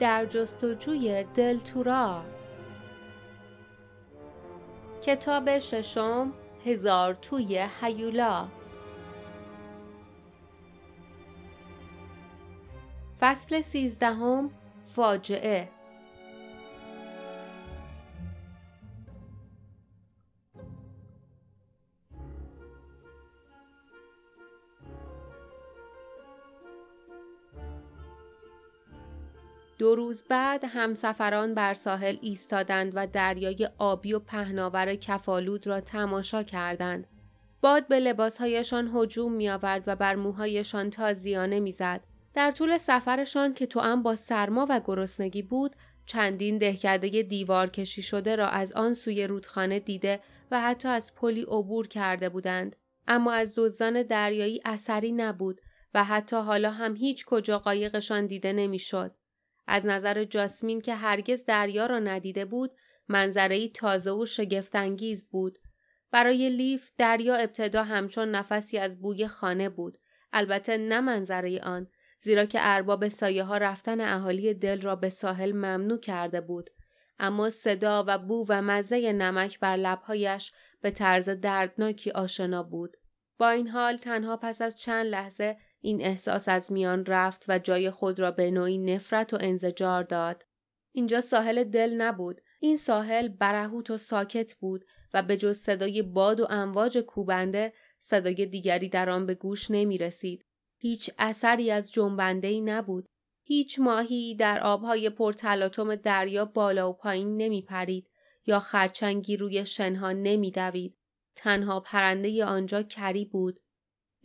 در جستجوی دلتورا کتاب ششم هزار توی هیولا. فصل سیزدهم فاجعه. دو روز بعد همسفران بر ساحل ایستادند و دریای آبی و پهناور کفالود را تماشا کردند. باد به لباسهایشان هجوم می آورد و بر موهایشان تازیانه می‌زد. در طول سفرشان که تو هم با سرما و گرسنگی بود، چندین دهکده دیوار کشی شده را از آن سوی رودخانه دیده و حتی از پلی عبور کرده بودند. اما از دزدان دریایی اثری نبود و حتی حالا هم هیچ کجا قایقشان دیده نمی‌شد. از نظر جاسمین که هرگز دریا را ندیده بود منظره تازه و شگفتانگیز بود. برای لیف دریا ابتدا همچون نفسی از بوی خانه بود. البته نه منظره آن زیرا که ارباب سایه ها رفتن اهالی دل را به ساحل ممنوع کرده بود. اما صدا و بو و مزه نمک بر لبهایش به طرز دردناکی آشنا بود. با این حال تنها پس از چند لحظه این احساس از میان رفت و جای خود را به نوعی نفرت و انزجار داد. اینجا ساحل دل نبود. این ساحل برهوت و ساکت بود و به جز صدای باد و امواج کوبنده صدای دیگری در آن به گوش نمی رسید. هیچ اثری از جنبنده ای نبود. هیچ ماهی در آبهای پرتلاطم دریا بالا و پایین نمی پرید یا خرچنگی روی شنها نمی دوید. تنها پرنده آنجا کری بود.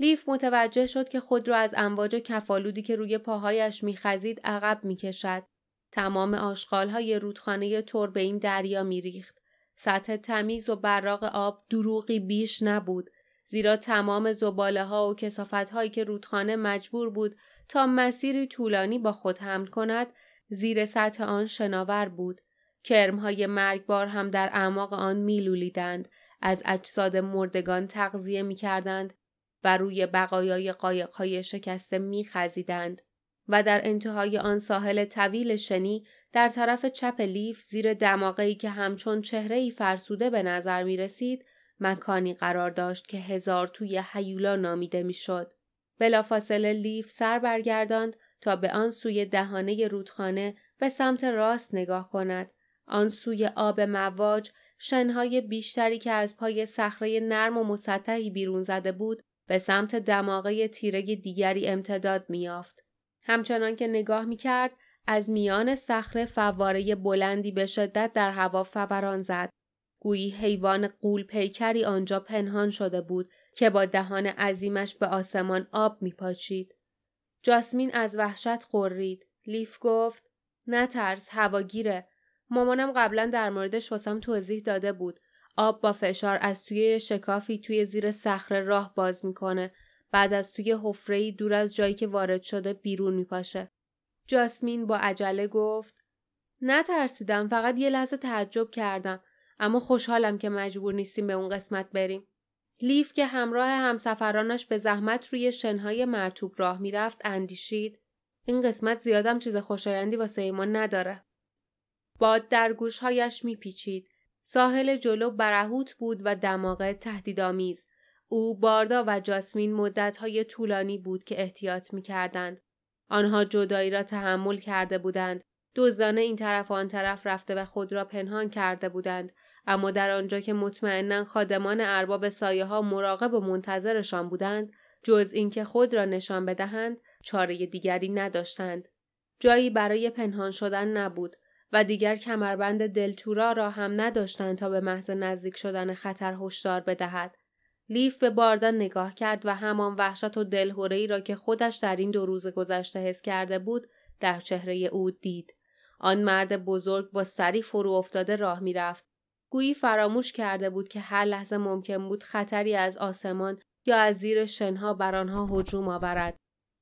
لیف متوجه شد که خود را از امواج کفالودی که روی پاهایش میخزید عقب می‌کشد. تمام آشغالهای رودخانه تور به این دریا میریخت. سطح تمیز و براق آب دروغی بیش نبود. زیرا تمام زباله ها و کسافت هایی که رودخانه مجبور بود تا مسیری طولانی با خود حمل کند زیر سطح آن شناور بود. کرمهای مرگبار هم در اعماق آن میلولیدند از اجساد مردگان تغذیه می‌کردند و روی بقایای قایقهای شکسته میخزیدند و در انتهای آن ساحل طویل شنی در طرف چپ لیف زیر دماغی که همچون چهره ای فرسوده به نظر می رسید مکانی قرار داشت که هزار توی حیولا نامیده می‌شد. بلافاصله لیف سر برگرداند تا به آن سوی دهانه رودخانه به سمت راست نگاه کند. آن سوی آب مواج شنهای بیشتری که از پای صخره نرم و مسطحی بیرون زده بود به سمت دماغه تیره دیگری امتداد میافت. همچنان که نگاه می‌کرد از میان صخره فواره بلندی به شدت در هوا فوران زد. گویی حیوان قول پیکری آنجا پنهان شده بود که با دهان عظیمش به آسمان آب میپاچید. جاسمین از وحشت قرید. لیف گفت نترس هواگیره. مامانم قبلا در موردش واسم توضیح داده بود. آب با فشار از توی شکافی توی زیر صخره راه باز می‌کنه. بعد از توی حفره دور از جایی که وارد شده بیرون میپاشه. جاسمین با عجله گفت نترسیدم فقط یه لحظه تعجب کردم. اما خوشحالم که مجبور نیستیم به اون قسمت بریم. لیف که همراه همسفرانش به زحمت روی شنهای مرتوب راه می‌رفت اندیشید این قسمت زیادم چیز خوشایندی واسه ایمان نداره. باد در گوشهایش میپیچید. ساحل جلو برهوت بود و دماغه تهدیدآمیز. او باردا و جاسمین مدتهای طولانی بود که احتیاط می کردند. آنها جدایی را تحمل کرده بودند. دزدانه این طرف و آن طرف رفته و خود را پنهان کرده بودند. اما در آنجا که مطمئنا خادمان ارباب سایه ها مراقب و منتظرشان بودند جز اینکه خود را نشان بدهند چاره دیگری نداشتند جایی برای پنهان شدن نبود و دیگر کمربند دلتورا را هم نداشتند تا به محض نزدیک شدن خطر هشدار بدهد. لیف به باردان نگاه کرد و همان وحشت و ای را که خودش در این دو روز گذشته حس کرده بود در چهره او دید. آن مرد بزرگ با سری فرو افتاده راه می‌رفت. گویی فراموش کرده بود که هر لحظه ممکن بود خطری از آسمان یا از زیر شنها بر آنها هجوم آورد.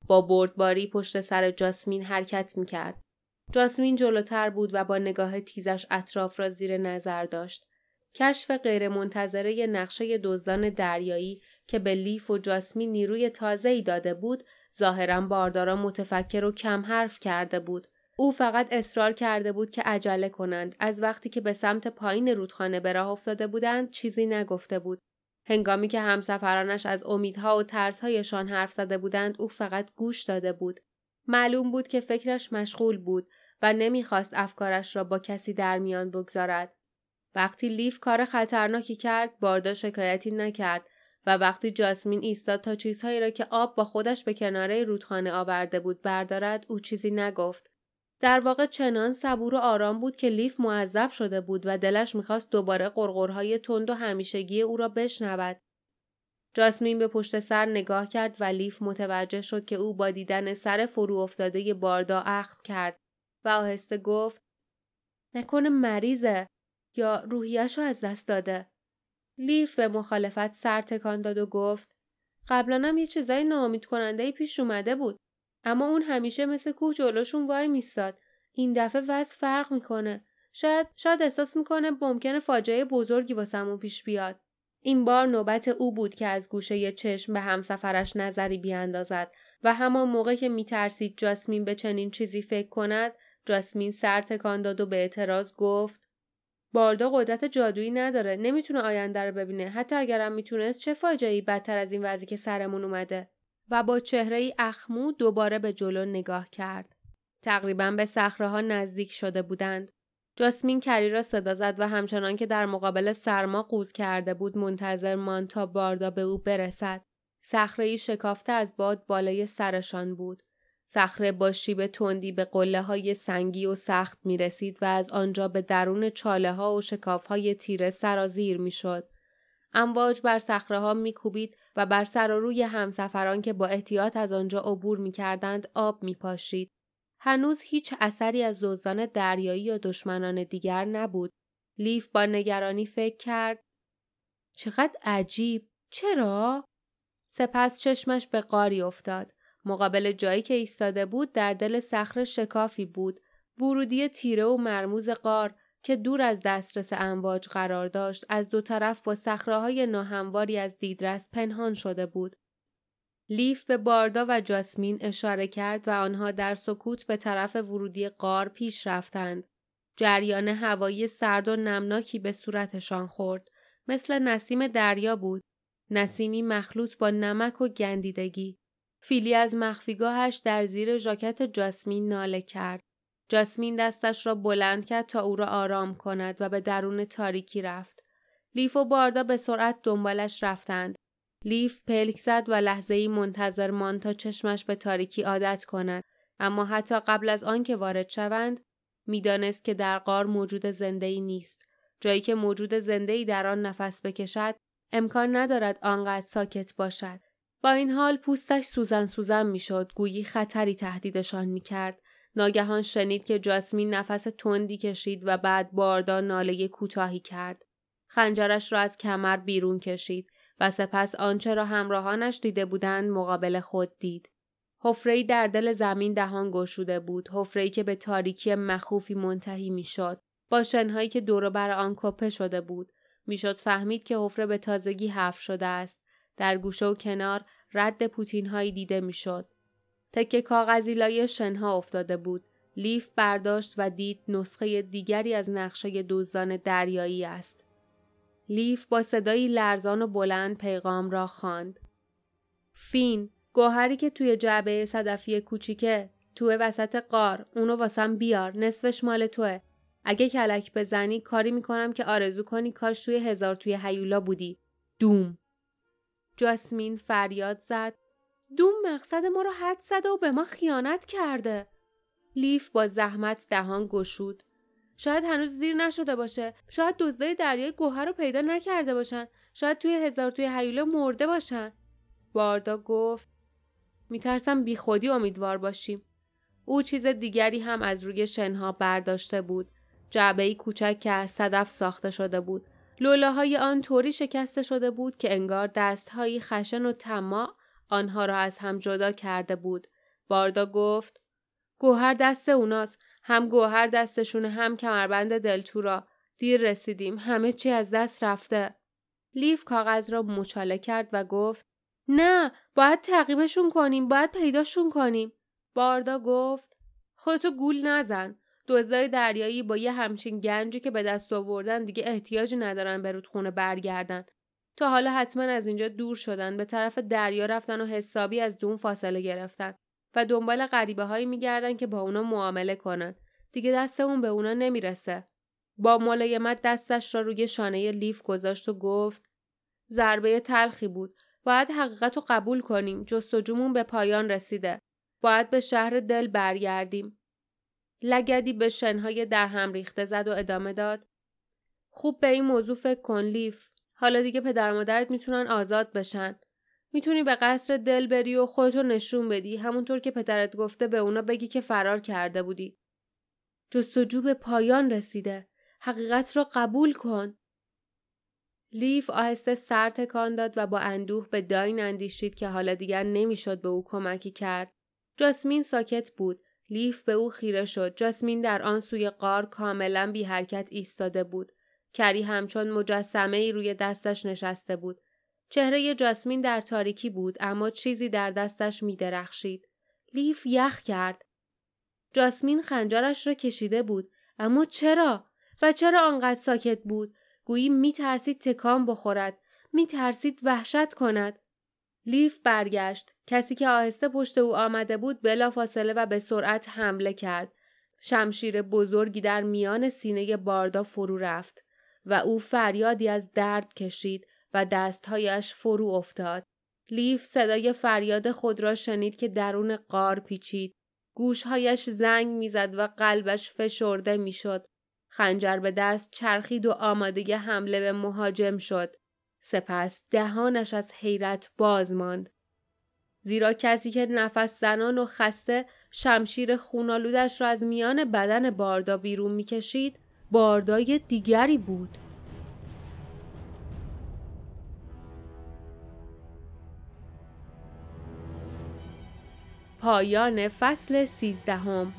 با بردباری پشت سر جاسمین حرکت می کرد. جاسمین جلوتر بود و با نگاه تیزش اطراف را زیر نظر داشت. کشف غیرمنتظره نقشه دزدان دریایی که به لیف و جاسمین نیروی ای داده بود ظاهرا باردارا متفکر و کم حرف کرده بود او فقط اصرار کرده بود که عجله کنند. از وقتی که به سمت پایین رودخانه به راه افتاده بودند چیزی نگفته بود. هنگامی که همسفرانش از امیدها و ترسهایشان حرف زده بودند او فقط گوش داده بود. معلوم بود که فکرش مشغول بود و نمی‌خواست افکارش را با کسی در میان بگذارد. وقتی لیف کار خطرناکی کرد باردا شکایتی نکرد و وقتی جاسمین ایستاد تا چیزهایی را که آب با خودش به کناره رودخانه آورده بود بردارد او چیزی نگفت. در واقع چنان صبور و آرام بود که لیف معذب شده بود و دلش می‌خواست دوباره قرقرهای تند و همیشگی او را بشنود. جاسمین به پشت سر نگاه کرد و لیف متوجه شد که او با دیدن سر فرو افتاده باردا اخم کرد و آهسته گفت نکنه مریضه یا روحیش رو از دست داده. لیف به مخالفت سر تکان داد و گفت قبلا هم یه چیزای ناامید کننده پیش اومده بود اما اون همیشه مثل کوه جلوشون وای میستاد این دفعه وضع فرق می‌کنه. شاید شاید احساس می‌کنه ممکنه فاجعه بزرگی واسمون پیش بیاد. این بار نوبت او بود که از گوشه چشم به همسفرش نظری بیاندازد و همان موقع که میترسید جاسمین به چنین چیزی فکر کند جاسمین سر تکان داد و به اعتراض گفت باردا قدرت جادویی نداره نمی‌تونه آینده رو ببینه. حتی اگرم می‌تونست چه فاجعه‌ای بدتر از این وضعی که سرمون اومده. و با چهره ای اخمو دوباره به جلو نگاه کرد. تقریبا به صخره نزدیک شده بودند. جاسمین کری را صدا زد و همچنان که در مقابل سرما قوز کرده بود منتظر ماند تا باردا به او برسد. صخره شکافته از باد بالای سرشان بود. صخره با شیب تندی به قله های سنگی و سخت می رسید و از آنجا به درون چاله ها و شکاف های تیره سرازیر می شد. امواج بر صخره ها می کوبید و بر سر و روی همسفران که با احتیاط از آنجا عبور می کردند آب می پاشید. هنوز هیچ اثری از زوزان دریایی یا دشمنان دیگر نبود. لیف با نگرانی فکر کرد چقدر عجیب چرا؟ سپس چشمش به قاری افتاد. مقابل جایی که ایستاده بود در دل صخر شکافی بود. ورودی تیره و مرموز قار که دور از دسترس امواج قرار داشت از دو طرف با های ناهمواری از دیدرس پنهان شده بود. لیف به باردا و جاسمین اشاره کرد و آنها در سکوت به طرف ورودی قار پیش رفتند. جریان هوایی سرد و نمناکی به صورتشان خورد. مثل نسیم دریا بود. نسیمی مخلوط با نمک و گندیدگی. فیلی از مخفیگاهش در زیر ژاکت جاسمین ناله کرد. جاسمین دستش را بلند کرد تا او را آرام کند و به درون تاریکی رفت. لیف و باردا به سرعت دنبالش رفتند. لیف پلک زد و لحظه ای منتظر ماند تا چشمش به تاریکی عادت کند اما حتی قبل از آنکه وارد شوند می‌دانست که در غار موجود زنده ای نیست جایی که موجود زنده ای در آن نفس بکشد امکان ندارد آنقدر ساکت باشد با این حال پوستش سوزن سوزن می‌شد. گویی خطری تهدیدشان می‌کرد. ناگهان شنید که جاسمین نفس تندی کشید و بعد باردار ناله کوتاهی کرد. خنجرش را از کمر بیرون کشید و سپس آنچه را همراهانش دیده بودند مقابل خود دید. حفرهای در دل زمین دهان گشوده بود. حفرهای که به تاریکی مخوفی منتهی می‌شد. با شنهایی که دور بر آن کپه شده بود. می‌شد فهمید که حفره به تازگی حفر شده است. در گوشه و کنار رد پوتین هایی دیده می‌شد. تکه کاغذی لای شنها افتاده بود. لیف برداشت و دید نسخه دیگری از نقشه دزدان دریایی است. لیف با صدایی لرزان و بلند پیغام را خواند. فین، گوهری که توی جعبه صدفی کوچیکه، توی وسط قار، اونو واسم بیار، نصفش مال توه. اگه کلک بزنی کاری می‌کنم که آرزو کنی کاش توی هزار توی هیولا بودی. دوم. جاسمین فریاد زد. دوم مقصد ما رو حد زده و به ما خیانت کرده. لیف با زحمت دهان گشود. شاید هنوز زیر نشده باشه. شاید دزدای دریای گوهر رو پیدا نکرده باشن. شاید توی هزار توی حیوله مرده باشن. باردا گفت میترسم بیخودی امیدوار باشیم. او چیز دیگری هم از روی شنها برداشته بود. جعبه ای کوچک که از صدف ساخته شده بود. لوله های آن طوری شکسته شده بود که انگار دستهایی خشن و طماع آنها را از هم جدا کرده بود. باردا گفت گوهر دست اوناست. هم گوهر دستشونه هم کمربند دلتورا. دیر رسیدیم. همه چی از دست رفته. لیف کاغذ را مچاله کرد و گفت نه باید تعقیبشون کنیم باید پیداشون کنیم. باردا گفت خودتو گول نزن. دزدای دریایی با یه همچین گنجی که به دست آوردن دیگه احتیاجی ندارن به رودخونه برگردن. تا حالا حتما از اینجا دور شدن به طرف دریا رفتن و حسابی از دون فاصله گرفتن و دنبال غریبه هایی میگردن که با اونا معامله کنن. دیگه دست اون به اونا نمی‌رسه. با ملایمت دستش را روی شانه لیف گذاشت و گفت ضربه تلخی بود. باید حقیقت رو قبول کنیم. جستجومون به پایان رسیده. باید به شهر دل برگردیم. لگدی به شنهای در هم ریخته زد و ادامه داد. خوب به این موضوع فکر کن لیف. حالا دیگه پدر مادرت می‌تونن آزاد بشن. می‌تونی به قصر دل بری و خودتو نشون بدی همونطور که پدرت گفته به اونا بگی که فرار کرده بودی. جستجو به پایان رسیده. حقیقت را قبول کن. لیف آهسته سر تکان داد و با اندوه به داین اندیشید که حالا دیگر نمی‌شد به او کمکی کرد. جاسمین ساکت بود. لیف به او خیره شد جاسمین در آن سوی قار کاملا بی حرکت ایستاده بود کری همچون مجسمه ای روی دستش نشسته بود چهره جاسمین در تاریکی بود اما چیزی در دستش می درخشید. لیف یخ کرد. جاسمین خنجرش را کشیده بود اما چرا؟ و چرا آنقدر ساکت بود؟ گویی می ترسید تکان بخورد. می ترسید وحشت کند. لیف برگشت. کسی که آهسته پشت او آمده بود بلا فاصله و به سرعت حمله کرد. شمشیر بزرگی در میان سینه باردا فرو رفت و او فریادی از درد کشید و دستهایش فرو افتاد. لیف صدای فریاد خود را شنید که درون قار پیچید. گوشهایش زنگ می‌زد و قلبش فشرده می‌شد. خنجر به دست چرخید و آماده حمله به مهاجم شد. سپس دهانش از حیرت باز ماند. زیرا کسی که نفس زنان و خسته شمشیر خونالودش را از میان بدن باردا بیرون می‌کشید باردای دیگری بود. پایان فصل سیزدهم